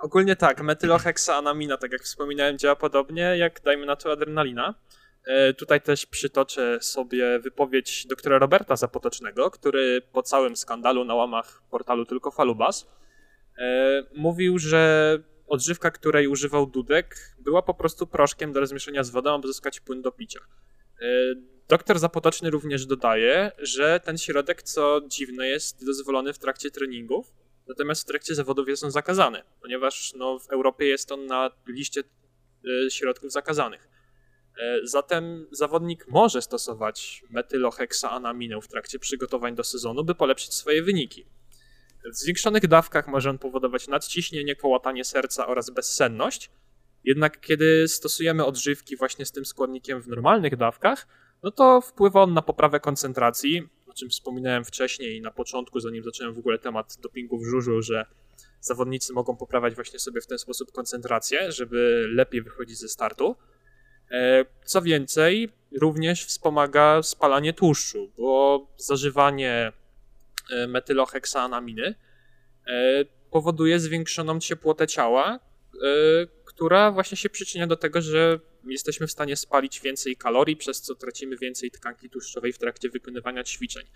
Ogólnie tak, metyloheksaanamina, tak jak wspominałem, działa podobnie jak dajmy na to adrenalina. E, tutaj też przytoczę sobie wypowiedź doktora Roberta Zapotocznego, który po całym skandalu na łamach portalu Tylko Falubas e, mówił, że odżywka, której używał Dudek, była po prostu proszkiem do rozmieszania z wodą, aby uzyskać płyn do picia. E, doktor Zapotoczny również dodaje, że ten środek, co dziwne, jest dozwolony w trakcie treningów, natomiast w trakcie zawodów jest on zakazany, ponieważ no, w Europie jest on na liście środków zakazanych. E, zatem zawodnik może stosować metyloheksaanaminę w trakcie przygotowań do sezonu, by polepszyć swoje wyniki. W zwiększonych dawkach może on powodować nadciśnienie, kołatanie serca oraz bezsenność. Jednak kiedy stosujemy odżywki właśnie z tym składnikiem w normalnych dawkach, no to wpływa on na poprawę koncentracji, o czym wspominałem wcześniej na początku, zanim zacząłem w ogóle temat dopingu w żużlu, że zawodnicy mogą poprawiać właśnie sobie w ten sposób koncentrację, żeby lepiej wychodzić ze startu. E, co więcej, również wspomaga spalanie tłuszczu, bo zażywanie e, metyloheksaanaminy e, powoduje zwiększoną ciepłotę ciała, która właśnie się przyczynia do tego, że jesteśmy w stanie spalić więcej kalorii, przez co tracimy więcej tkanki tłuszczowej w trakcie wykonywania ćwiczeń.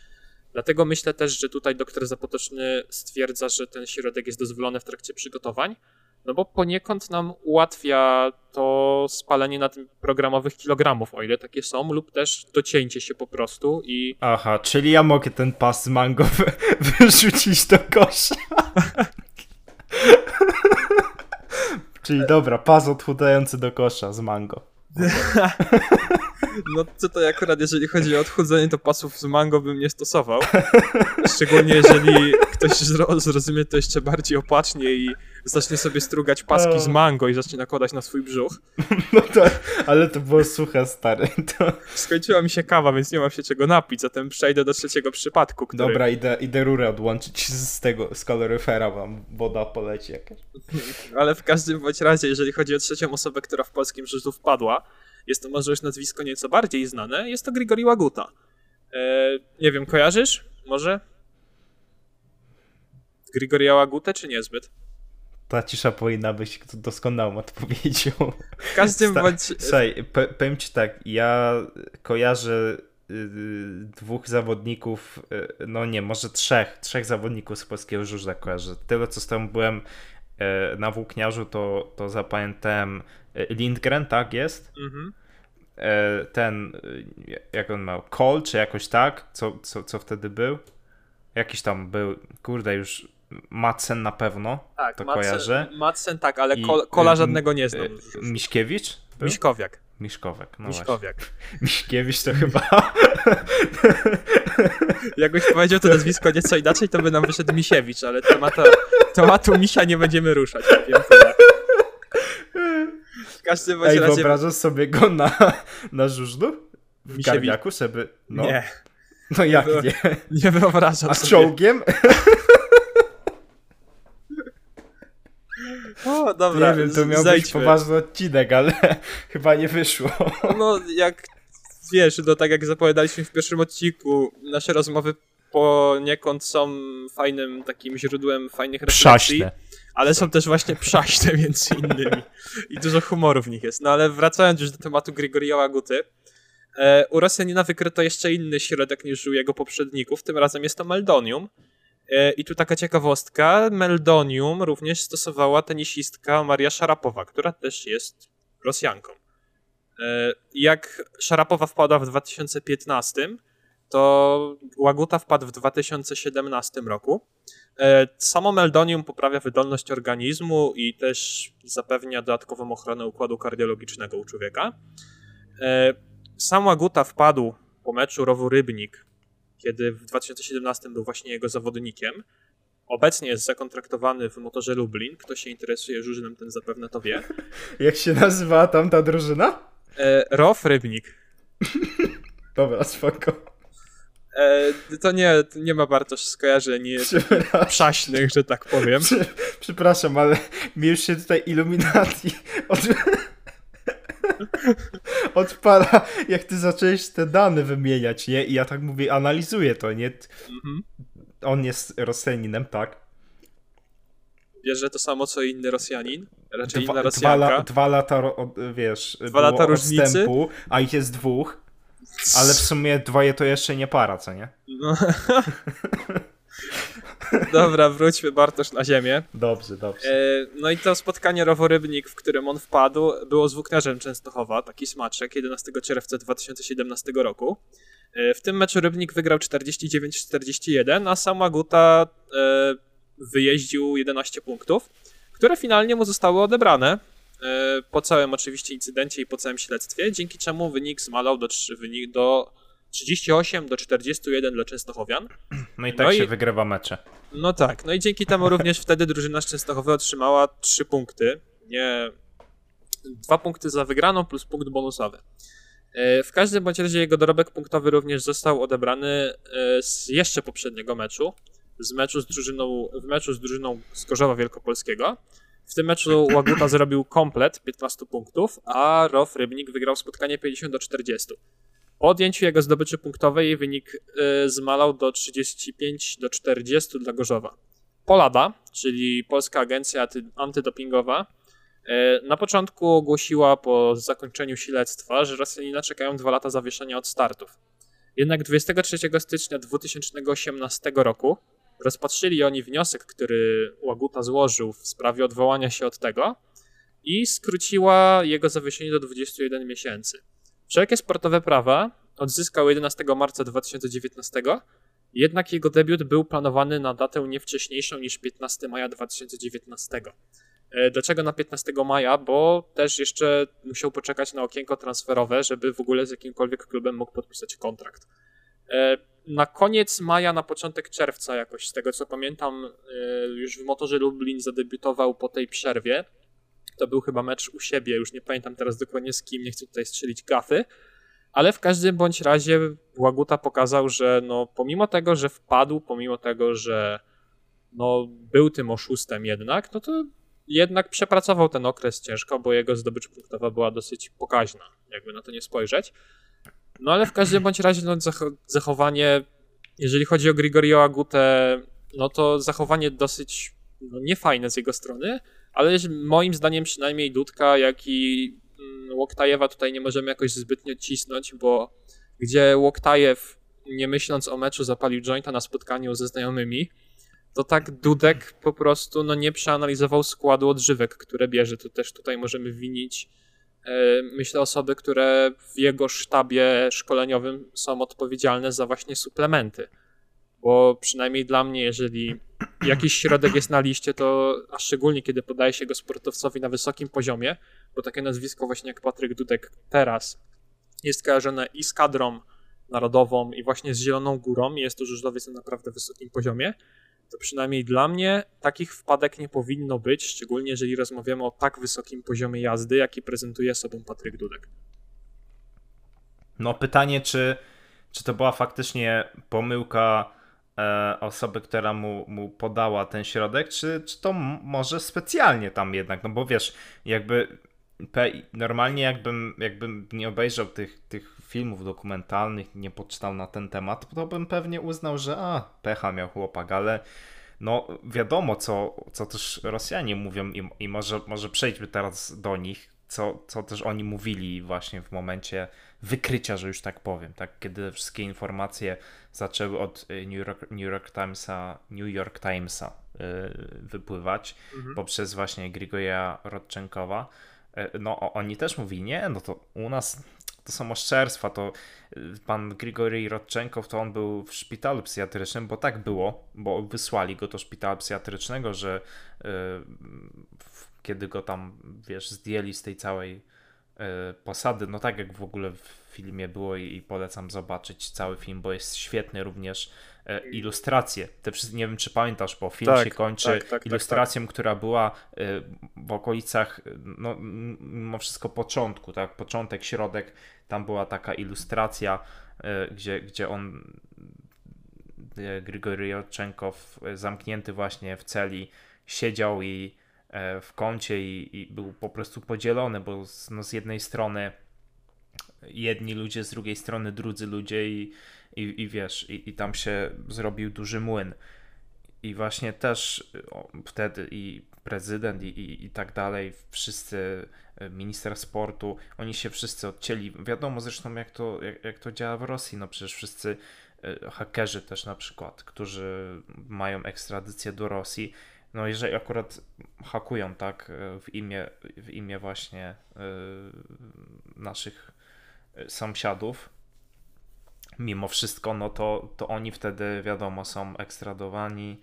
Dlatego myślę też, że tutaj doktor Zapotoczny stwierdza, że ten środek jest dozwolony w trakcie przygotowań, no bo poniekąd nam ułatwia to spalenie na tym programowych kilogramów, o ile takie są, lub też docięcie się po prostu i... Aha, czyli ja mogę ten pas mango wyrzucić do kosza. czyli dobra, pas odchudzający do kosza z mango. No tutaj akurat jeżeli chodzi o odchudzenie, to pasów z mango bym nie stosował. Szczególnie jeżeli ktoś zrozumie to jeszcze bardziej opacznie i zacznie sobie strugać paski z mango i zacznie nakładać na swój brzuch. No tak, ale to było suche, stary. To... Skończyła mi się kawa, więc nie mam się czego napić, zatem przejdę do trzeciego przypadku, który... Dobra, idę, idę rurę odłączyć z tego, z kaloryfera, wam woda poleci jakaś. Ale w każdym bądź razie, jeżeli chodzi o trzecią osobę, która w polskim żużlu wpadła, jest to może już nazwisko nieco bardziej znane, jest to Grigori Łaguta. Eee, nie wiem, kojarzysz? Może? Grigoria Łagutę, czy niezbyt? Ta cisza powinna być doskonałą odpowiedzią. W każdym bądź... Słuchaj, powiem ci tak, ja kojarzę y, dwóch zawodników, y, no nie, może trzech, trzech zawodników z polskiego żużla kojarzę. Tyle, co z tym byłem e, na włókniarzu, to, to zapamiętałem e, Lindgren, tak jest? Mhm. E, ten, jak on miał, Cole, czy jakoś tak, co, co, co wtedy był? Jakiś tam był, kurde, już Madsen na pewno, tak, to Madsen, kojarzę. Madsen tak, ale I, kola żadnego nie znam. Miśkiewicz? Był? Miśkowiak. Miszkowek, no Miszkowiak. Właśnie. Miśkiewicz to chyba... Jakbyś powiedział to nazwisko nieco inaczej, to by nam wyszedł Misiewicz, ale tematu, tematu Misia nie będziemy ruszać. Wiem. W każdym Ej, razie... wyobrażasz sobie go na, na żużlu? W Misiewicz. garniaku, żeby... No. Nie. No jak nie? Nie, nie wyobrażam A z czołgiem? O, dobra. Nie wiem, to miał zejdźmy. być poważny odcinek, ale chyba nie wyszło. No, jak wiesz, no tak jak zapowiadaliśmy w pierwszym odcinku, nasze rozmowy poniekąd są fajnym takim źródłem fajnych refleksji. Przaśne. Ale są też właśnie przaśne między innymi. I dużo humoru w nich jest. No ale wracając już do tematu Grigoria Łaguty. E, u Rosjanina wykryto jeszcze inny środek niż u jego poprzedników. Tym razem jest to meldonium. E, I tu taka ciekawostka, meldonium również stosowała tenisistka Maria Szarapowa, która też jest Rosjanką. E, jak Szarapowa wpadła w 2015, to Łaguta wpadł w 2017 roku. E, samo meldonium poprawia wydolność organizmu i też zapewnia dodatkową ochronę układu kardiologicznego u człowieka. Sam Łaguta wpadł po meczu Rowu Rybnik kiedy w 2017 był właśnie jego zawodnikiem. Obecnie jest zakontraktowany w motorze Lublin. Kto się interesuje żużlem, ten zapewne to wie. Jak się nazywa tam ta drużyna? E, Rof Rybnik. Dobra, spoko. E, to nie, nie ma Bartosz skojarzeń przaśnych, że tak powiem. Przepraszam, ale mi już się tutaj Illuminati od... odpala, jak ty zacząłeś te dane wymieniać, nie? I ja tak mówię, analizuję to, nie? Mhm. On jest Rosjaninem, tak? bierze to samo co inny Rosjanin, raczej Dwa, inna dwa, Rosjanka. la, dwa lata, wiesz, Dwa lata różnicy. odstępu, a ich jest dwóch, ale w sumie dwoje to jeszcze nie para, co nie? No. Dobra, wróćmy Bartosz na ziemię. Dobrze, dobrze. E, No i to spotkanie Roworybnik, w którym on wpadł, było z Włókniarzem Częstochowa, taki smaczek, 11 czerwca 2017 roku. E, W tym meczu Rybnik wygrał 49-41, a sam Aguta e, wyjeździł 11 punktów, które finalnie mu zostały odebrane po całym oczywiście incydencie i po całym śledztwie, dzięki czemu wynik zmalał do, wynik do 38 do 41 dla Częstochowian. No i tak no i- się wygrywa mecze. No tak, no i dzięki temu również wtedy drużyna z Częstochowy otrzymała trzy punkty, nie dwa punkty za wygraną plus punkt bonusowy. E, W każdym bądź razie jego dorobek punktowy również został odebrany e, z jeszcze poprzedniego meczu, z meczu z drużyną, w meczu z drużyną z Wielkopolskiego. W tym meczu Łaguta zrobił komplet 15 punktów, a Rof Rybnik wygrał spotkanie 50 do 40. Po odjęciu jego zdobyczy punktowej wynik y, zmalał do 35 do 40 dla Gorzowa. Polada, czyli Polska Agencja Anty- Antydopingowa, y, na początku ogłosiła po zakończeniu śledztwa, że Rosjanina czekają dwa lata zawieszenia od startów. Jednak 23 stycznia 2018 roku rozpatrzyli oni wniosek, który Łaguta złożył w sprawie odwołania się od tego i skróciła jego zawieszenie do 21 miesięcy. Wszelkie sportowe prawa odzyskał 11 marca 2019, jednak jego debiut był planowany na datę nie wcześniejszą niż 15 maja 2019. E, Dlaczego na 15 maja? Bo też jeszcze musiał poczekać na okienko transferowe, żeby w ogóle z jakimkolwiek klubem mógł podpisać kontrakt. Na koniec maja, na początek czerwca, jakoś z tego co pamiętam, e, już w motorze Lublin zadebiutował po tej przerwie. To był chyba mecz u siebie, już nie pamiętam teraz dokładnie z kim, nie chcę tutaj strzelić gafy. Ale w każdym bądź razie Łaguta pokazał, że no, pomimo tego, że wpadł, pomimo tego, że no, był tym oszustem jednak, no to jednak przepracował ten okres ciężko, bo jego zdobycz punktowa była dosyć pokaźna, jakby na to nie spojrzeć. No ale w każdym bądź razie no, zach- zachowanie, jeżeli chodzi o Grigorio Agutę, no to zachowanie dosyć no, niefajne z jego strony, ale moim zdaniem przynajmniej Dudka, jak i mm, Łoktajewa tutaj nie możemy jakoś zbytnio cisnąć, bo gdzie Łoktajew, nie myśląc o meczu, zapalił jointa na spotkaniu ze znajomymi, to tak Dudek po prostu no, nie przeanalizował składu odżywek, które bierze. To też tutaj możemy winić, myślę, osoby, które w jego sztabie szkoleniowym są odpowiedzialne za właśnie suplementy. Bo przynajmniej dla mnie, jeżeli jakiś środek jest na liście, to a szczególnie kiedy podaje się go sportowcowi na wysokim poziomie, bo takie nazwisko właśnie jak Patryk Dudek teraz jest kojarzone i z kadrą narodową i właśnie z Zieloną Górą, jest to żużlowiec na naprawdę wysokim poziomie, to przynajmniej dla mnie takich wpadek nie powinno być, szczególnie jeżeli rozmawiamy o tak wysokim poziomie jazdy, jaki prezentuje sobą Patryk Dudek. No pytanie, czy, czy to była faktycznie pomyłka e, osoby, która mu, mu podała ten środek, czy, czy to może specjalnie tam jednak, no bo wiesz, jakby normalnie jakbym, jakbym nie obejrzał tych, tych filmów dokumentalnych, nie poczytał na ten temat, to bym pewnie uznał, że a, pecha miał chłopak, ale no wiadomo, co, co też Rosjanie mówią i, i może, może przejdźmy teraz do nich, co, co też oni mówili właśnie w momencie wykrycia, że już tak powiem, tak, kiedy wszystkie informacje zaczęły od y, New York, New York Timesa, New York Timesa y, wypływać Mhm. poprzez właśnie Grigoria Rodczenkowa, y, no oni też mówili, nie, no to u nas to są oszczerstwa, to y, pan Grigori Rodczenkow to on był w szpitalu psychiatrycznym, bo tak było, bo wysłali go do szpitala psychiatrycznego, że y, w- kiedy go tam, wiesz, zdjęli z tej całej posady, no tak jak w ogóle w filmie było i, polecam zobaczyć cały film, bo jest świetny również e, ilustracje. Te wszystkie, nie wiem czy pamiętasz, bo film Tak, się kończy tak, tak, tak, ilustracją, która była e, w okolicach, no mimo wszystko początku, tak, początek, środek, tam była taka ilustracja, e, gdzie, gdzie on e, Grigory Jodczenkow e, zamknięty właśnie w celi siedział i e, w kącie i, i był po prostu podzielony, bo z, no, z jednej strony jedni ludzie, z drugiej strony drudzy ludzie i, i, i wiesz, i, i tam się zrobił duży młyn. I właśnie też wtedy i prezydent i, i, i tak dalej, wszyscy, e, minister sportu, oni się wszyscy odcięli. Wiadomo zresztą, jak to, jak, jak to działa w Rosji, no przecież wszyscy e, hakerzy też na przykład, którzy mają ekstradycję do Rosji, no jeżeli akurat hakują tak e, w imię, w imię właśnie naszych sąsiadów, mimo wszystko, no to, to oni wtedy wiadomo są ekstradowani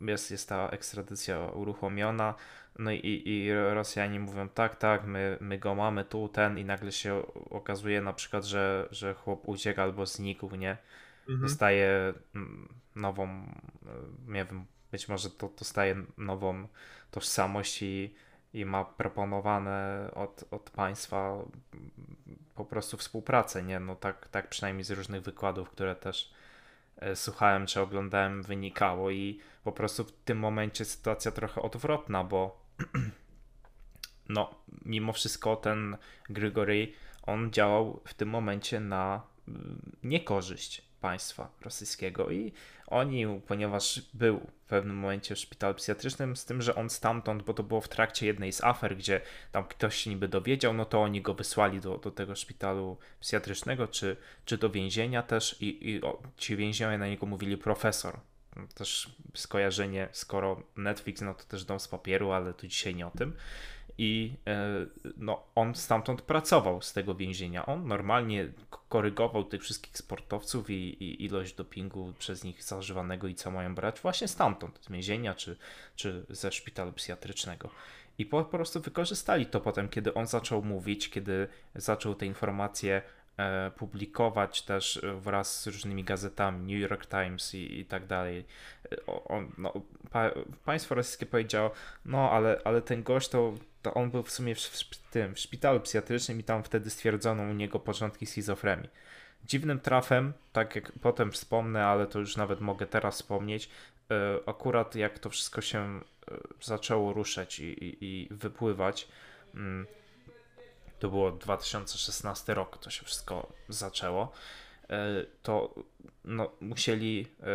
jest, jest ta ekstradycja uruchomiona, no i, i Rosjanie mówią tak, tak, my, my go mamy tu, ten i nagle się okazuje na przykład, że, że chłop uciekł albo znikł, nie? Mhm. Dostaje mm, nową, e, nie wiem, być może to dostaje nową tożsamość i, i ma proponowane od, od państwa po prostu współpracę, nie? No tak, tak przynajmniej z różnych wykładów, które też E, słuchałem czy oglądałem wynikało i po prostu w tym momencie sytuacja trochę odwrotna, bo no mimo wszystko ten Grigory on działał w tym momencie na mm, niekorzyść państwa rosyjskiego i oni, ponieważ był w pewnym momencie w szpitalu psychiatrycznym, z tym, że on stamtąd, bo to było w trakcie jednej z afer, gdzie tam ktoś się niby dowiedział, no to oni go wysłali do, do tego szpitalu psychiatrycznego, czy, czy do więzienia też i, i o, ci więźniowie na niego mówili profesor. Też skojarzenie, skoro Netflix, no to też dom z papieru, ale tu dzisiaj nie o tym i e, no, on stamtąd pracował z tego więzienia. On normalnie korygował tych wszystkich sportowców i, i, ilość dopingu przez nich zażywanego i co mają brać właśnie stamtąd, z więzienia czy, czy ze szpitalu psychiatrycznego. I po, po prostu wykorzystali to potem, kiedy on zaczął mówić, kiedy zaczął te informacje publikować też wraz z różnymi gazetami, New York Times i, i tak dalej. E, on, no, pa, państwo rosyjskie powiedziało, no ale, ale ten gość to to on był w sumie w, w, tym, w szpitalu psychiatrycznym i tam wtedy stwierdzono u niego początki schizofrenii. Dziwnym trafem, tak jak potem wspomnę, ale to już nawet mogę teraz wspomnieć, akurat jak to wszystko się zaczęło ruszać i, i, i wypływać, yy, to było 2016 rok, to się wszystko zaczęło. E, to no, musieli e,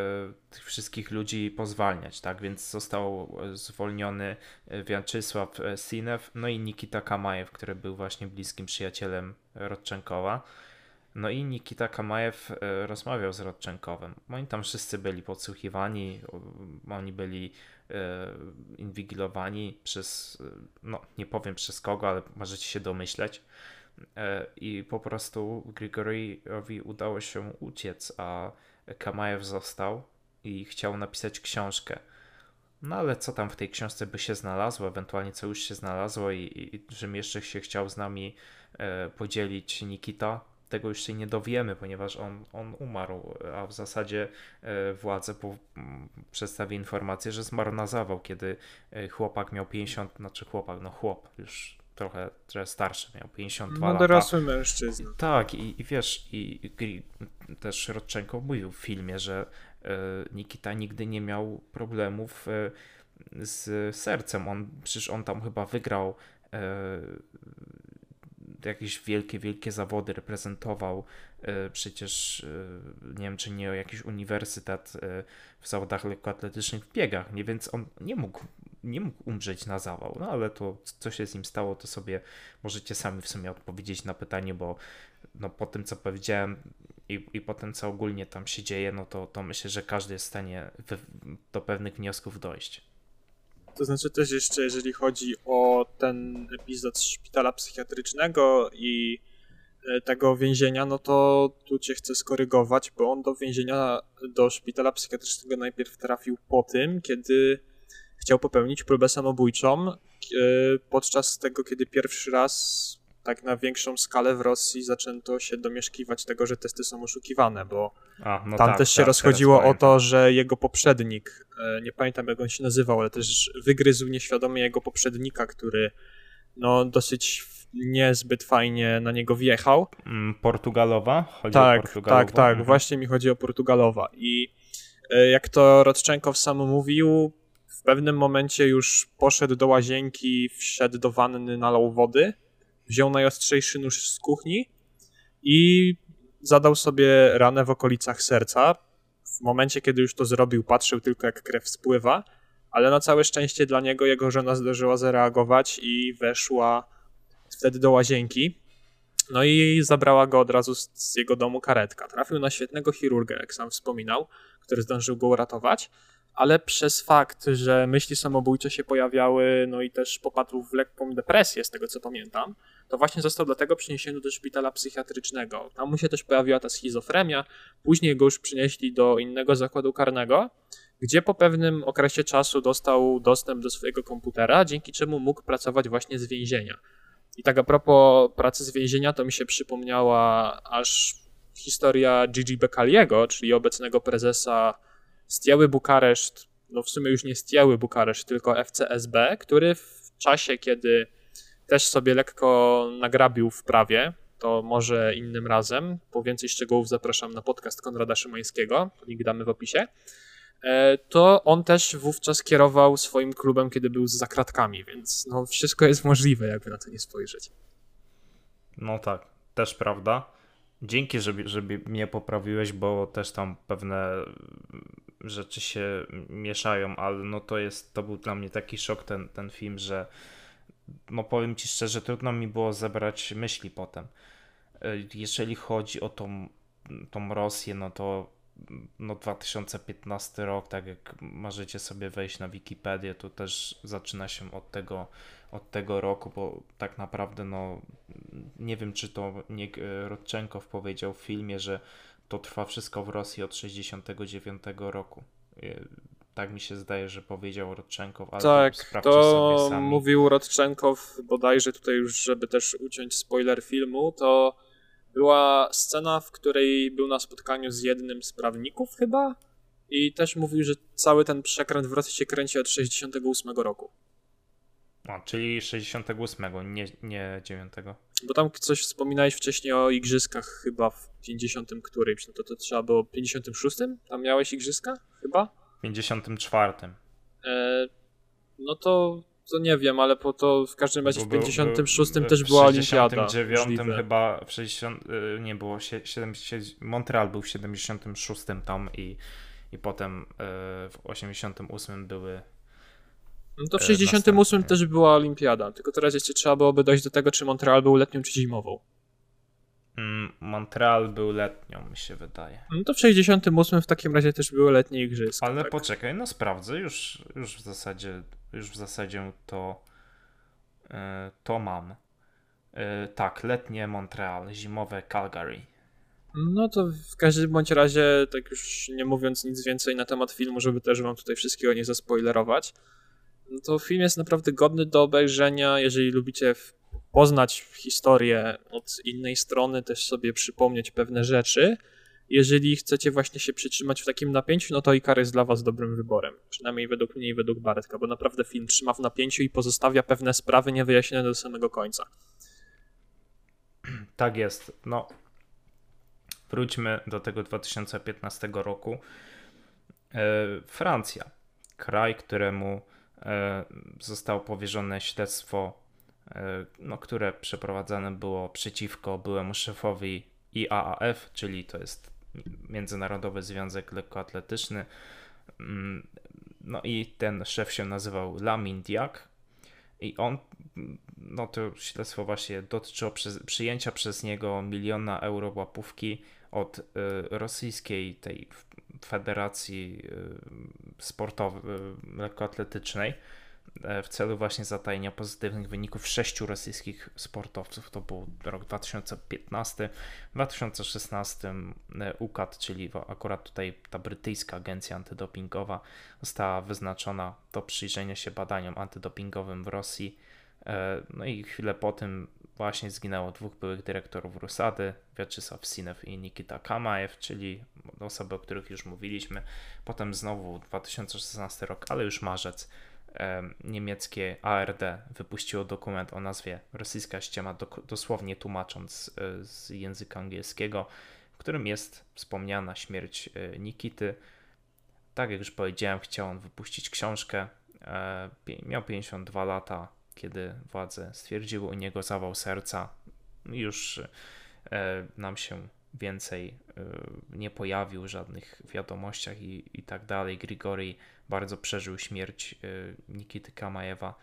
tych wszystkich ludzi pozwalniać, tak? Więc został zwolniony e, Wiaczysław Sinew, no i Nikita Kamajew, który był właśnie bliskim przyjacielem Rodczenkowa. No i Nikita Kamajew rozmawiał z Rodczenkowem. Oni tam wszyscy byli podsłuchiwani, oni byli inwigilowani przez, no nie powiem przez kogo, ale możecie się domyśleć. E, i po prostu Grigoriowi udało się uciec, a Kamajew został i chciał napisać książkę. No ale co tam w tej książce by się znalazło, ewentualnie co już się znalazło i, i czym jeszcze się chciał z nami e, podzielić Nikita, tego już się nie dowiemy, ponieważ on, on umarł, a w zasadzie e, władze po, przedstawi informację, że zmarł na zawał, kiedy e, chłopak miał 50, znaczy chłopak, no chłop, już trochę, trochę starszy, miał 52 no, lata. dorosły mężczyzna. Tak, i, i wiesz, i, i też Rodczenko mówił w filmie, że e, Nikita nigdy nie miał problemów e, z sercem. On, przecież on tam chyba wygrał jakieś wielkie, wielkie zawody, reprezentował e, przecież, e, nie wiem czy nie jakiś uniwersytet e, w zawodach lekkoatletycznych w biegach, nie, więc on nie mógł nie mógł umrzeć na zawał. No ale to, co się z nim stało, to sobie możecie sami w sumie odpowiedzieć na pytanie, bo no, po tym, co powiedziałem i, i po tym, co ogólnie tam się dzieje, no to, to myślę, że każdy jest w stanie do pewnych wniosków dojść. To znaczy też jeszcze, jeżeli chodzi o ten epizod szpitala psychiatrycznego i e, tego więzienia, no to tu cię chcę skorygować, bo on do więzienia, do szpitala psychiatrycznego najpierw trafił po tym, kiedy chciał popełnić próbę samobójczą e, podczas tego, kiedy pierwszy raz tak na większą skalę w Rosji zaczęto się domieszkiwać tego, że testy są oszukiwane, bo A, no tam tak, też się tak, rozchodziło o to, że jego poprzednik, nie pamiętam jak on się nazywał, ale też wygryzł nieświadomie jego poprzednika, który no dosyć niezbyt fajnie na niego wjechał. Mm, Portugalowa? Chodzi tak, Portugalowa? tak, tak, mhm. właśnie mi chodzi o Portugalowa i e, jak to Rodczenkow sam mówił, w pewnym momencie już poszedł do łazienki, wszedł do wanny, nalał wody, wziął najostrzejszy nóż z kuchni i zadał sobie ranę w okolicach serca. W momencie, kiedy już to zrobił, patrzył tylko jak krew spływa, ale na całe szczęście dla niego jego żona zdążyła zareagować i weszła wtedy do łazienki. No i zabrała go od razu z, z jego domu karetka. Trafił na świetnego chirurga, jak sam wspominał, który zdążył go uratować ale przez fakt, że myśli samobójcze się pojawiały, no i też popadł w lekką depresję, z tego co pamiętam, to właśnie został dlatego przeniesiony do szpitala psychiatrycznego. Tam mu się też pojawiła ta schizofrenia, później go już przynieśli do innego zakładu karnego, gdzie po pewnym okresie czasu dostał dostęp do swojego komputera, dzięki czemu mógł pracować właśnie z więzienia. I tak a propos pracy z więzienia, to mi się przypomniała aż historia Gigi Beccaliego, czyli obecnego prezesa Stjały Bukareszt, no w sumie już nie Stjały Bukareszt, tylko FCSB, który w czasie, kiedy też sobie lekko nagrabił w prawie, to może innym razem. Po więcej szczegółów zapraszam na podcast Konrada Szymańskiego, link damy w opisie. E, to on też wówczas kierował swoim klubem, kiedy był za kratkami, więc no wszystko jest możliwe, jakby na to nie spojrzeć. No tak, też prawda. Dzięki, że, że mnie poprawiłeś, bo też tam pewne rzeczy się mieszają, ale no to jest, to był dla mnie taki szok ten, ten film, że no powiem ci szczerze, trudno mi było zebrać myśli potem. E, jeżeli chodzi o tą, tą Rosję, no to no 2015 rok, tak jak możecie sobie wejść na Wikipedię, to też zaczyna się od tego, od tego roku, bo tak naprawdę no nie wiem, czy to nie Rodczenkow powiedział w filmie, że to trwa wszystko w Rosji od 69 roku. Tak mi się zdaje, że powiedział Rodczenkow, ale tak, to, to mówił Rodczenkow bodajże tutaj już, żeby też uciąć spoiler filmu, to była scena, w której był na spotkaniu z jednym z prawników chyba i też mówił, że cały ten przekręt w Rosji się kręci od 68 roku. A, czyli 68, nie, nie 9. Bo tam coś wspominałeś wcześniej o igrzyskach chyba w 50 którymś, no to to trzeba było w 56? Tam miałeś igrzyska chyba? W 54. E, no to, to nie wiem, ale po to w każdym razie w 56 był, też była olimpiada. W 69 chyba, w 60, y, nie było, 70, Montreal był w 76 tam i, i potem y, w 88 były no to w 68 też była olimpiada, tylko teraz jeszcze trzeba byłoby dojść do tego, czy Montreal był letnią, czy zimową. Mm, Montreal był letnią, mi się wydaje. No to w 68 w takim razie też były letnie igrzyska. Ale tak. poczekaj, no sprawdzę, już, już w zasadzie już w zasadzie to yy, to mam. Yy, tak, letnie Montreal, zimowe Calgary. No to w każdym bądź razie, tak już nie mówiąc nic więcej na temat filmu, żeby też wam tutaj wszystkiego nie zaspoilerować, no to film jest naprawdę godny do obejrzenia, jeżeli lubicie poznać historię od innej strony, też sobie przypomnieć pewne rzeczy. Jeżeli chcecie właśnie się przytrzymać w takim napięciu, no to Ikar jest dla was dobrym wyborem. Przynajmniej według mnie i według Bartka, bo naprawdę film trzyma w napięciu i pozostawia pewne sprawy niewyjaśnione do samego końca. Tak jest. No, wróćmy do tego 2015 roku. E, Francja, kraj, któremu e, zostało powierzone śledztwo no, które przeprowadzane było przeciwko byłemu szefowi IAAF, czyli to jest Międzynarodowy Związek Lekkoatletyczny. Mm, no i ten szef się nazywał Lamin Diak i on, no to śledztwo właśnie dotyczyło przyjęcia przez niego miliona euro łapówki od y, rosyjskiej tej federacji y, sportowej, lekkoatletycznej E, w celu właśnie zatajenia pozytywnych wyników sześciu rosyjskich sportowców. To był rok 2015. W 2016 UKAT, czyli akurat tutaj ta brytyjska agencja antydopingowa, została wyznaczona do przyjrzenia się badaniom antydopingowym w Rosji. E, no i chwilę po tym właśnie zginęło dwóch byłych dyrektorów Rusady, Wiaczysław Sinew i Nikita Kamaew, czyli osoby, o których już mówiliśmy. Potem znowu 2016 rok, ale już marzec niemieckie ARD wypuściło dokument o nazwie Rosyjska ściema, dosłownie tłumacząc e, z języka angielskiego, w którym jest wspomniana śmierć e, Nikity. Tak jak już powiedziałem, chciał on wypuścić książkę. E, miał 52 lata, kiedy władze stwierdziły u niego zawał serca. Już nam się więcej nie pojawił w żadnych wiadomościach i, i tak dalej. Grigori bardzo przeżył śmierć Nikity Kamajewa,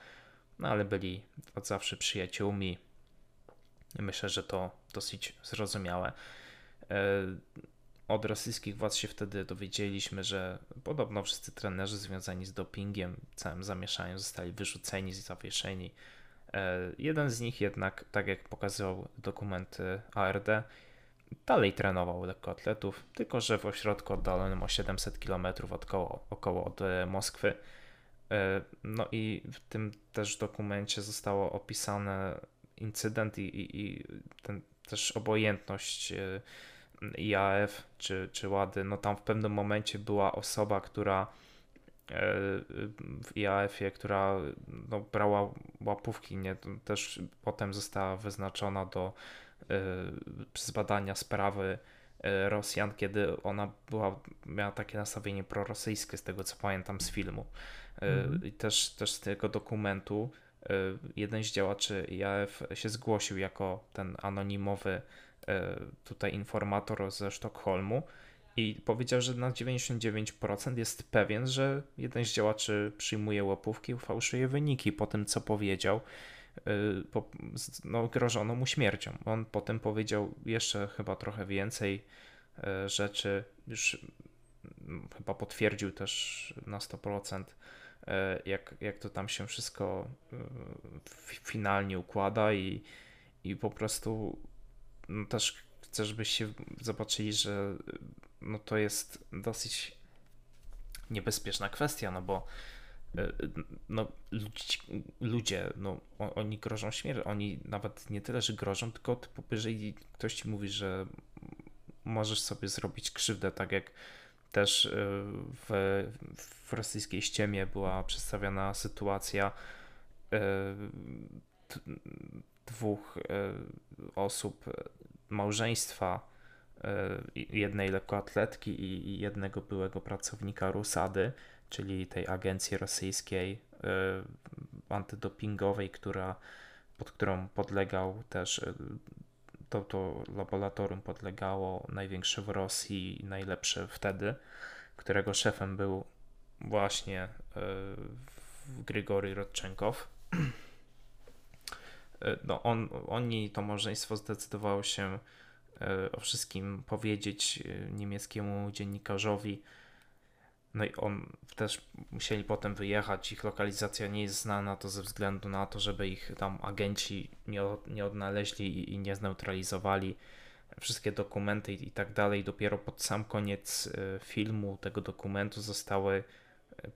no ale byli od zawsze przyjaciółmi. Myślę, że to dosyć zrozumiałe. Od rosyjskich władz się wtedy dowiedzieliśmy, że podobno wszyscy trenerzy związani z dopingiem, całym zamieszaniem zostali wyrzuceni, zawieszeni. Jeden z nich jednak, tak jak pokazywał dokument ARD, dalej trenował lekkoatletów, tylko że w ośrodku oddalonym o 700 km około, około od e, Moskwy. E, no i w tym też dokumencie zostało opisane incydent i, i, i ten, też obojętność e, IAF czy, czy Łady. No tam w pewnym momencie była osoba, która w IAF-ie, która no, brała łapówki, nie? też potem została wyznaczona do zbadania sprawy e, Rosjan, kiedy ona była, miała takie nastawienie prorosyjskie, z tego co pamiętam z filmu. Mm. I też, też z tego dokumentu jeden z działaczy IAF się zgłosił jako ten anonimowy tutaj informator ze Sztokholmu i powiedział, że na 99% jest pewien, że jeden z działaczy przyjmuje łapówki fałszuje wyniki po tym, co powiedział. Y, no, grożono mu śmiercią. On potem powiedział jeszcze chyba trochę więcej y, rzeczy, już mm, chyba potwierdził też na 100%, y, jak, jak to tam się wszystko finalnie układa i, i po prostu no, też chcę, żebyście zobaczyli, że no, to jest dosyć niebezpieczna kwestia, no bo E, no, ludzie, no, oni grożą śmiercią, oni nawet nie tyle, że grożą, tylko jeżeli ktoś ci mówi, że możesz sobie zrobić krzywdę, tak jak też e, w, w rosyjskiej ściemie była przedstawiona sytuacja e, dwóch osób, małżeństwa, jednej lekkoatletki i jednego byłego pracownika Rusady, czyli tej agencji rosyjskiej y, antydopingowej, która, pod którą podlegał też y, to, to laboratorium podlegało największe w Rosji i najlepsze wtedy, którego szefem był właśnie y, Grigory Rodczenkow. No on, oni, to małżeństwo zdecydowało się o wszystkim powiedzieć niemieckiemu dziennikarzowi, no i on też musieli potem wyjechać, ich lokalizacja nie jest znana, to ze względu na to, żeby ich tam agenci nie, nie odnaleźli i, i nie zneutralizowali. Wszystkie dokumenty i, tak dalej. Dopiero pod sam koniec y, filmu tego dokumentu zostały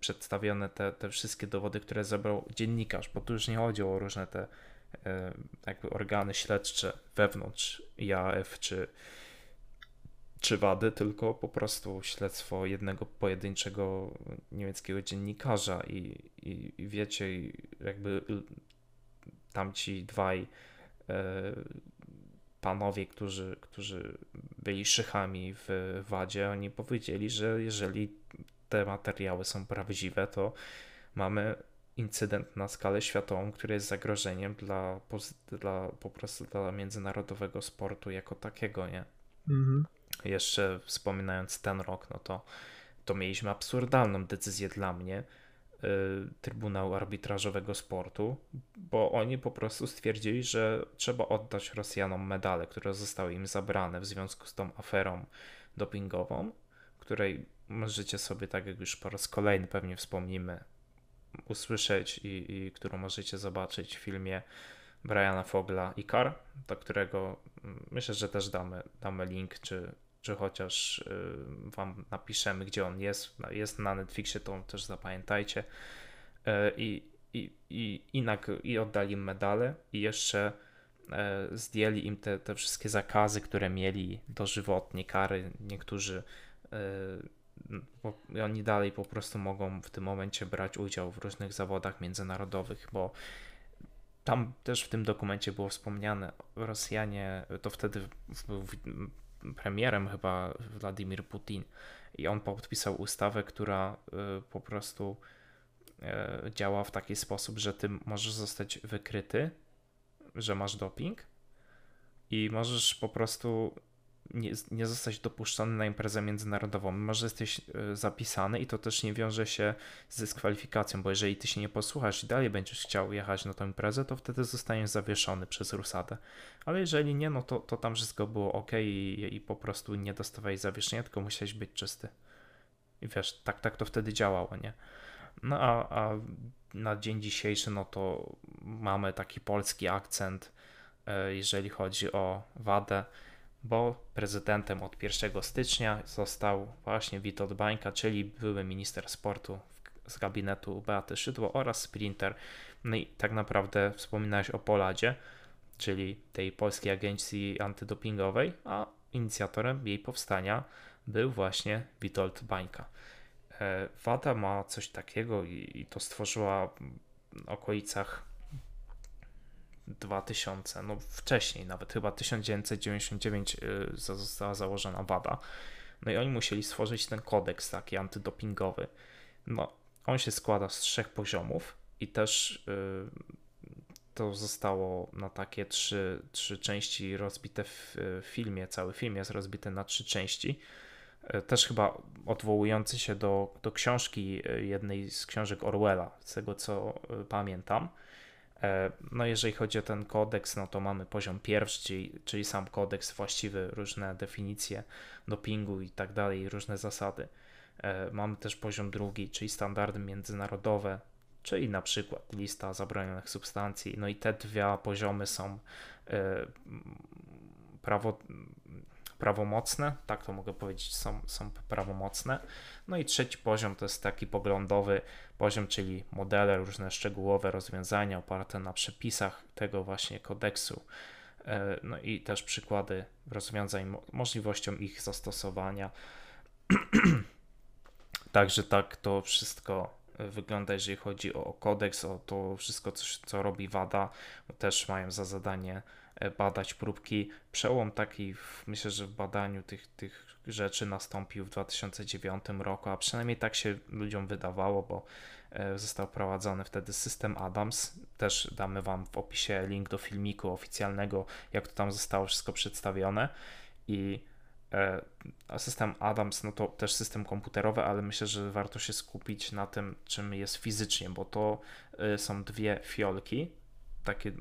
przedstawione te, te wszystkie dowody, które zebrał dziennikarz, bo tu już nie chodzi o różne te jakby organy śledcze wewnątrz IAF czy czy wady, tylko po prostu śledztwo jednego pojedynczego niemieckiego dziennikarza i, i, i wiecie, jakby tamci dwaj e, panowie, którzy, którzy byli szychami w wadzie, oni powiedzieli, że jeżeli te materiały są prawdziwe, to mamy incydent na skalę światową, który jest zagrożeniem dla, dla po prostu dla międzynarodowego sportu jako takiego, nie? Mhm jeszcze wspominając ten rok, no to, to mieliśmy absurdalną decyzję dla mnie yy, Trybunału Arbitrażowego Sportu, bo oni po prostu stwierdzili, że trzeba oddać Rosjanom medale, które zostały im zabrane w związku z tą aferą dopingową, której możecie sobie, tak jak już po raz kolejny pewnie wspomnimy, usłyszeć i, i którą możecie zobaczyć w filmie Briana Fogla Ikar, do którego mm, myślę, że też damy, damy link, czy, czy chociaż y, wam napiszemy, gdzie on jest. Jest na Netflixie, to też zapamiętajcie. Y, I, i, i, i, i oddali im medale i jeszcze y, zdjęli im te, te wszystkie zakazy, które mieli dożywotnie, kary. Niektórzy bo oni dalej po prostu mogą w tym momencie brać udział w różnych zawodach międzynarodowych, bo tam też w tym dokumencie było wspomniane, Rosjanie, to wtedy był premierem chyba Władimir Putin i on podpisał ustawę, która y, po prostu y, działa w taki sposób, że ty możesz zostać wykryty, że masz doping i możesz po prostu nie, nie zostać dopuszczony na imprezę międzynarodową, mimo że jesteś e, zapisany i to też nie wiąże się z dyskwalifikacją, bo jeżeli ty się nie posłuchasz i dalej będziesz chciał jechać na tę imprezę, to wtedy zostaniesz zawieszony przez Rusadę. Ale jeżeli nie, no to, to tam wszystko było ok i, i po prostu nie dostawałeś zawieszenia, tylko musiałeś być czysty. I wiesz, tak, tak to wtedy działało, nie? No a, a na dzień dzisiejszy, no to mamy taki polski akcent, e, jeżeli chodzi o wadę bo prezydentem od 1 stycznia został właśnie Witold Bańka, czyli były minister sportu z gabinetu Beaty Szydło oraz sprinter. No i tak naprawdę wspominałeś o Poladzie, czyli tej polskiej agencji antydopingowej, a inicjatorem jej powstania był właśnie Witold Bańka. E, WADA ma coś takiego i to stworzyła w okolicach 2000, no wcześniej nawet, chyba 1999 y, została założona WADA. No i oni musieli stworzyć ten kodeks taki antydopingowy. No, on się składa z trzech poziomów i też yy, to zostało na takie trzy, trzy części rozbite w, w filmie. Cały film jest rozbity na trzy części. Też chyba odwołujący się do, do książki, y, jednej z książek Orwella, z tego co pamiętam. E, no jeżeli chodzi o ten kodeks, no to mamy poziom pierwszy, czyli, sam kodeks właściwy, różne definicje dopingu i tak dalej, różne zasady. E, mamy też poziom drugi, czyli standardy międzynarodowe, czyli na przykład lista zabronionych substancji. No i te dwa poziomy są e, prawo, prawomocne, tak to mogę powiedzieć, są, są prawomocne. No i trzeci poziom to jest taki poglądowy poziom, czyli modele, różne szczegółowe rozwiązania oparte na przepisach tego właśnie kodeksu. E, no i też przykłady rozwiązań, możliwością ich zastosowania. Także tak to wszystko wygląda, jeżeli chodzi o kodeks, o to wszystko, co, co robi WADA. Też mają za zadanie badać próbki. Przełom taki, w, myślę, że w badaniu tych, tych rzeczy nastąpił w 2009 roku, a przynajmniej tak się ludziom wydawało, bo e, został prowadzony wtedy system Adams. Też damy Wam w opisie link do filmiku oficjalnego, jak to tam zostało wszystko przedstawione. I e, system Adams, no to też system komputerowy, ale myślę, że warto się skupić na tym, czym jest fizycznie, bo to są dwie fiolki, takie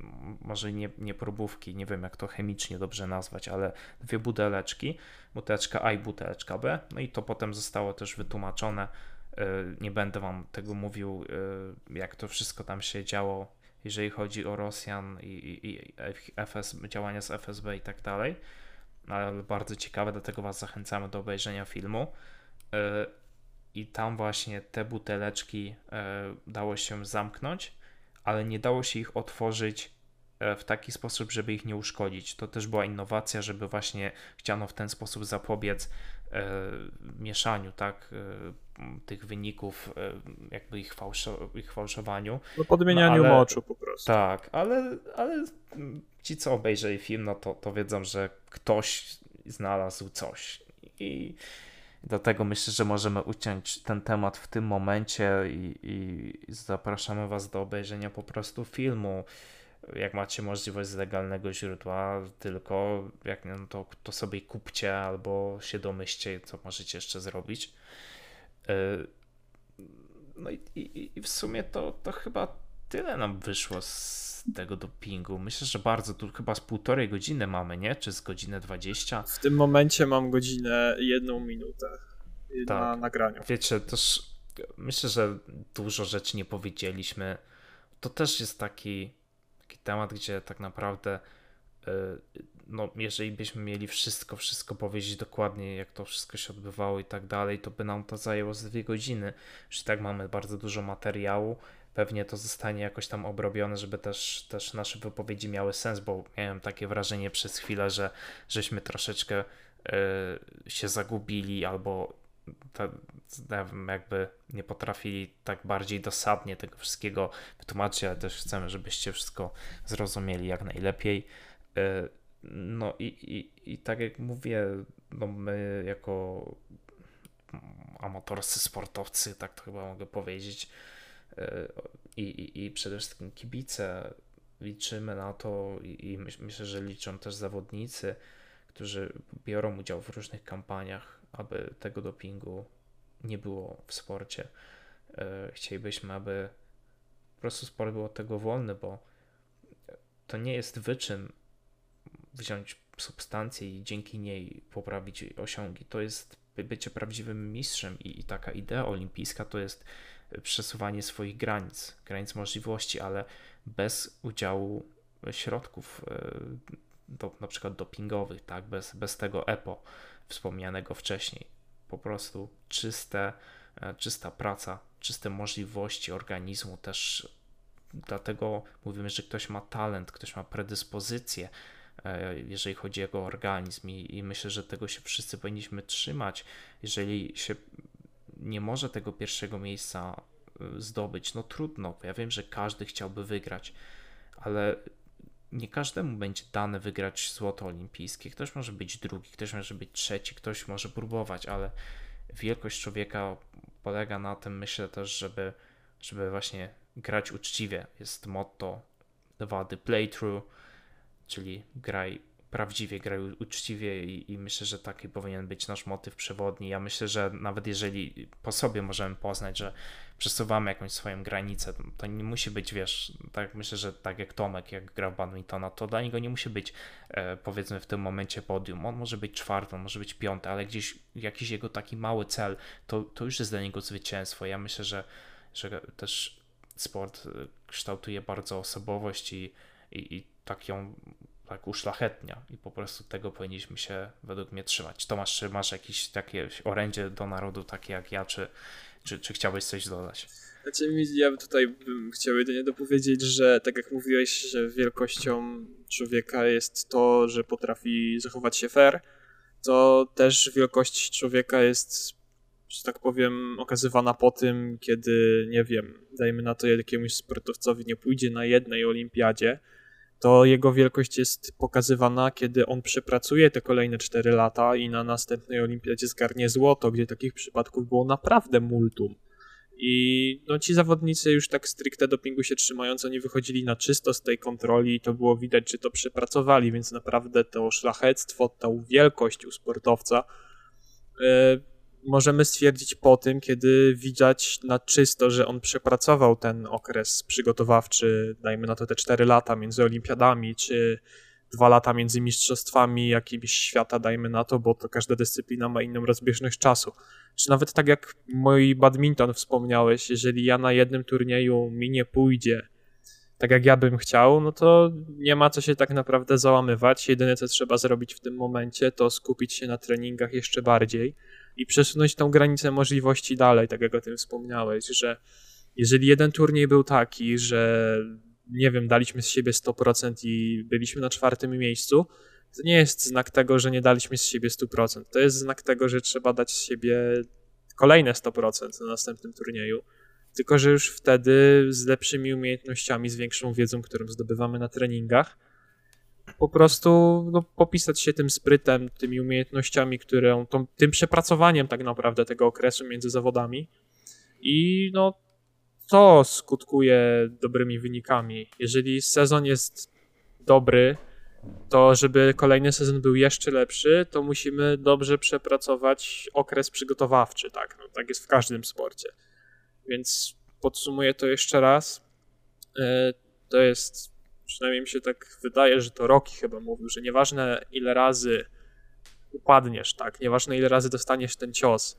może nie, nie probówki, nie wiem jak to chemicznie dobrze nazwać, ale dwie buteleczki, buteleczka A i buteleczka B. No i to potem zostało też wytłumaczone. E, nie będę wam tego mówił, e, jak to wszystko tam się działo, jeżeli chodzi o Rosjan i, i, i FS, działania z FSB i tak dalej. Ale bardzo ciekawe, dlatego was zachęcamy do obejrzenia filmu. E, I tam właśnie te buteleczki dało się zamknąć ale nie dało się ich otworzyć e, w taki sposób, żeby ich nie uszkodzić. To też była innowacja, żeby właśnie chciano w ten sposób zapobiec e, mieszaniu tak, e, tych wyników, e, jakby ich, fałszo ich fałszowaniu. No podmienianiu no, ale, moczu po prostu. Tak, ale, ale ci, co obejrzeli film, no to, to wiedzą, że ktoś znalazł coś. I Dlatego myślę, że możemy uciąć ten temat w tym momencie i, i zapraszamy Was do obejrzenia po prostu filmu. Jak macie możliwość z legalnego źródła, tylko jak nie, no to, to sobie kupcie albo się domyślcie, co możecie jeszcze zrobić. E, no i, i, i w sumie to, to chyba tyle nam wyszło z tego dopingu. Myślę, że bardzo tu chyba z półtorej godziny mamy, nie? Czy z godzinę 20? W tym momencie mam godzinę jedną minutę tak. na nagraniu. Wiecie, też myślę, że dużo rzeczy nie powiedzieliśmy. To też jest taki, taki temat, gdzie tak naprawdę y, no, jeżeli byśmy mieli wszystko, wszystko powiedzieć dokładnie, jak to wszystko się odbywało i tak dalej, to by nam to zajęło z dwie godziny. Że tak mamy bardzo dużo materiału pewnie to zostanie jakoś tam obrobione, żeby też, też nasze wypowiedzi miały sens, bo miałem takie wrażenie przez chwilę, że żeśmy troszeczkę y, się zagubili albo ta, jakby nie potrafili tak bardziej dosadnie tego wszystkiego wytłumaczyć, ale też chcemy, żebyście wszystko zrozumieli jak najlepiej. Y, no i, i, i tak jak mówię, no my jako amatorscy sportowcy, tak to chyba mogę powiedzieć, i, i, i przede wszystkim kibice liczymy na to i, i myślę, że liczą też zawodnicy, którzy biorą udział w różnych kampaniach, aby tego dopingu nie było w sporcie. E, chcielibyśmy, aby po prostu sport był od tego wolny, bo to nie jest wyczyn wziąć substancję i dzięki niej poprawić osiągi. To jest bycie prawdziwym mistrzem i, i taka idea olimpijska to jest przesuwanie swoich granic, granic możliwości, ale bez udziału środków e, do, na przykład dopingowych, tak? bez, bez tego EPO wspomnianego wcześniej. Po prostu czyste, e, czysta praca, czyste możliwości organizmu też. Dlatego mówimy, że ktoś ma talent, ktoś ma predyspozycję, e, jeżeli chodzi o jego organizm, i, i myślę, że tego się wszyscy powinniśmy trzymać. Jeżeli się nie może tego pierwszego miejsca y, zdobyć, no trudno. Ja wiem, że każdy chciałby wygrać, ale nie każdemu będzie dane wygrać złoto olimpijskie. Ktoś może być drugi, ktoś może być trzeci, ktoś może próbować, ale wielkość człowieka polega na tym, myślę też, żeby, żeby właśnie grać uczciwie. Jest motto dwa The Playthrough, czyli graj prawdziwie grają uczciwie i, i, myślę, że taki powinien być nasz motyw przewodni. Ja myślę, że nawet jeżeli po sobie możemy poznać, że przesuwamy jakąś swoją granicę, to nie musi być, wiesz, tak myślę, że tak jak Tomek, jak gra w badmintona, to dla niego nie musi być e, powiedzmy w tym momencie podium. On może być czwarty, on może być piąty, ale gdzieś jakiś jego taki mały cel, to, to już jest dla niego zwycięstwo. Ja myślę, że, że też sport e, kształtuje bardzo osobowość i, i, i tak ją tak uszlachetnia i po prostu tego powinniśmy się według mnie trzymać. Tomasz, czy masz jakieś takie orędzie do narodu takie jak ja, czy, czy, czy chciałbyś coś dodać? Znaczy, ja tutaj bym chciał jedynie dopowiedzieć, że tak jak mówiłeś, że wielkością człowieka jest to, że potrafi zachować się fair, to też wielkość człowieka jest, że tak powiem, okazywana po tym, kiedy, nie wiem, dajmy na to jakiemuś sportowcowi nie pójdzie na jednej olimpiadzie, to jego wielkość jest pokazywana, kiedy on przepracuje te kolejne 4 lata i na następnej olimpiadzie zgarnie złoto, gdzie takich przypadków było naprawdę multum. I no, ci zawodnicy już tak stricte dopingu się trzymając, oni wychodzili na czysto z tej kontroli i to było widać, że to przepracowali, więc naprawdę to szlachectwo, ta wielkość u sportowca yy, możemy stwierdzić po tym, kiedy widać na czysto, że on przepracował ten okres przygotowawczy, dajmy na to te 4 lata między olimpiadami, czy dwa lata między mistrzostwami jakimiś świata, dajmy na to, bo to każda dyscyplina ma inną rozbieżność czasu. Czy nawet tak jak mój badminton wspomniałeś, jeżeli ja na jednym turnieju mi nie pójdzie tak jak ja bym chciał, no to nie ma co się tak naprawdę załamywać. Jedyne co trzeba zrobić w tym momencie to skupić się na treningach jeszcze bardziej i przesunąć tą granicę możliwości dalej, tak jak o tym wspomniałeś, że jeżeli jeden turniej był taki, że nie wiem, daliśmy z siebie 100% i byliśmy na czwartym miejscu, to nie jest znak tego, że nie daliśmy z siebie 100%. To jest znak tego, że trzeba dać z siebie kolejne 100% na następnym turnieju. Tylko, że już wtedy z lepszymi umiejętnościami, z większą wiedzą, którą zdobywamy na treningach, po prostu no, popisać się tym sprytem, tymi umiejętnościami, które, tą, tym przepracowaniem tak naprawdę tego okresu między zawodami i no to skutkuje dobrymi wynikami. Jeżeli sezon jest dobry, to żeby kolejny sezon był jeszcze lepszy, to musimy dobrze przepracować okres przygotowawczy, tak? No, tak jest w każdym sporcie. Więc podsumuję to jeszcze raz. E, to jest przynajmniej mi się tak wydaje, że to Roki chyba mówił, że nieważne ile razy upadniesz, tak, nieważne ile razy dostaniesz ten cios,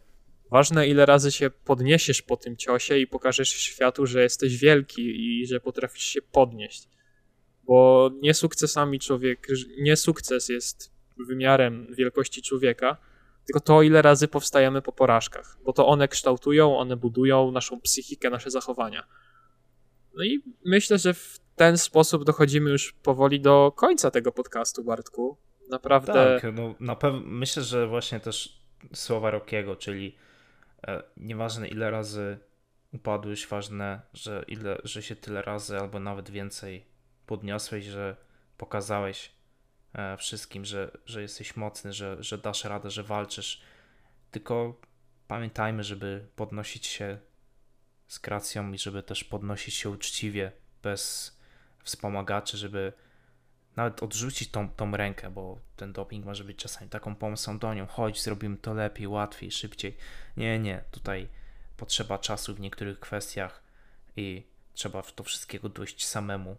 ważne ile razy się podniesiesz po tym ciosie i pokażesz światu, że jesteś wielki i że potrafisz się podnieść. Bo nie sukcesami człowiek, nie sukces jest wymiarem wielkości człowieka, tylko to, ile razy powstajemy po porażkach, bo to one kształtują, one budują naszą psychikę, nasze zachowania. No i myślę, że w ten sposób dochodzimy już powoli do końca tego podcastu, Bartku. Naprawdę. Tak, no na pewno myślę, że właśnie też słowa Rokiego, czyli e, nieważne ile razy upadłeś, ważne, że, ile, że się tyle razy albo nawet więcej podniosłeś, że pokazałeś e, wszystkim, że, że jesteś mocny, że, że dasz radę, że walczysz. Tylko pamiętajmy, żeby podnosić się z gracją i żeby też podnosić się uczciwie, bez wspomagaczy, żeby nawet odrzucić tą, tą rękę, bo ten doping może być czasami taką pomocą do nią. Chodź, zrobimy to lepiej, łatwiej, szybciej. Nie, nie, tutaj potrzeba czasu w niektórych kwestiach i trzeba w to wszystkiego dojść samemu.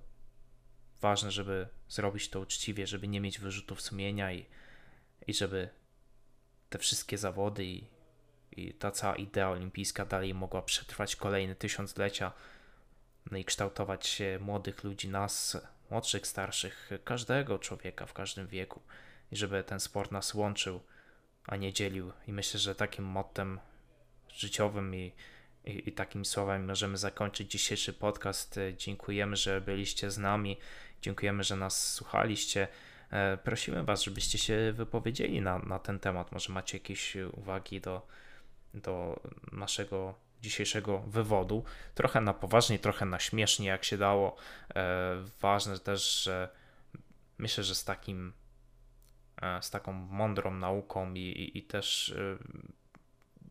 Ważne, żeby zrobić to uczciwie, żeby nie mieć wyrzutów sumienia i, i żeby te wszystkie zawody i, i ta cała idea olimpijska dalej mogła przetrwać kolejne tysiąclecia no i kształtować młodych ludzi, nas, młodszych, starszych, każdego człowieka w każdym wieku i żeby ten sport nas łączył, a nie dzielił. I myślę, że takim mottem życiowym i, i, i takimi słowami możemy zakończyć dzisiejszy podcast. Dziękujemy, że byliście z nami, dziękujemy, że nas słuchaliście. E, prosimy Was, żebyście się wypowiedzieli na, na ten temat. Może macie jakieś uwagi do, do naszego dzisiejszego wywodu. Trochę na poważnie, trochę na śmiesznie, jak się dało. E, ważne też, że myślę, że z takim e, z taką mądrą nauką i, i, i też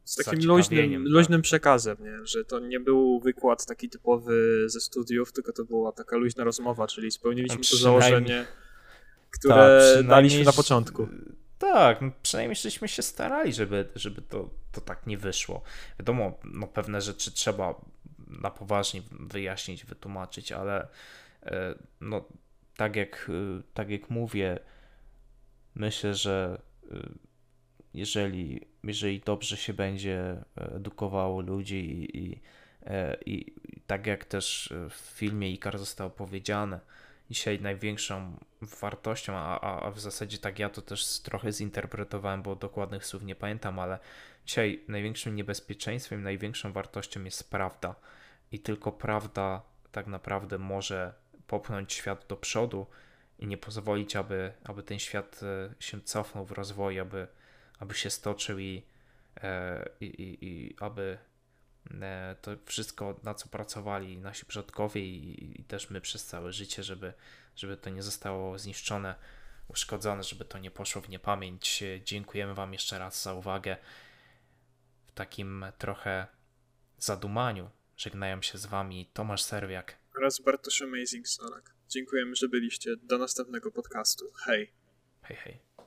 z takim luźnym, tak. luźnym przekazem, nie? że to nie był wykład taki typowy ze studiów, tylko to była taka luźna rozmowa, czyli spełniliśmy no to założenie, które tak, daliśmy na początku. Tak, no przynajmniej żeśmy się starali, żeby, żeby to, to tak nie wyszło. Wiadomo, no pewne rzeczy trzeba na poważnie wyjaśnić, wytłumaczyć, ale e, no tak jak, e, tak jak mówię, myślę, że e, jeżeli, jeżeli dobrze się będzie edukowało ludzi i, i, i, i tak jak też w filmie Ikar zostało powiedziane, dzisiaj największą wartością, a, a, w zasadzie tak ja to też trochę zinterpretowałem, bo dokładnych słów nie pamiętam, ale dzisiaj największym niebezpieczeństwem, największą wartością jest prawda. I tylko prawda tak naprawdę może popchnąć świat do przodu i nie pozwolić, aby, aby ten świat e, się cofnął w rozwoju, aby, aby się stoczył i, e, i, i, i aby to wszystko, na co pracowali nasi przodkowie i, i, też my przez całe życie, żeby, żeby to nie zostało zniszczone, uszkodzone, żeby to nie poszło w niepamięć. Dziękujemy Wam jeszcze raz za uwagę. W takim trochę zadumaniu żegnają się z Wami Tomasz Serwiak oraz Bartosz Amazing Solak. Dziękujemy, że byliście. Do następnego podcastu. Hej. Hej, hej.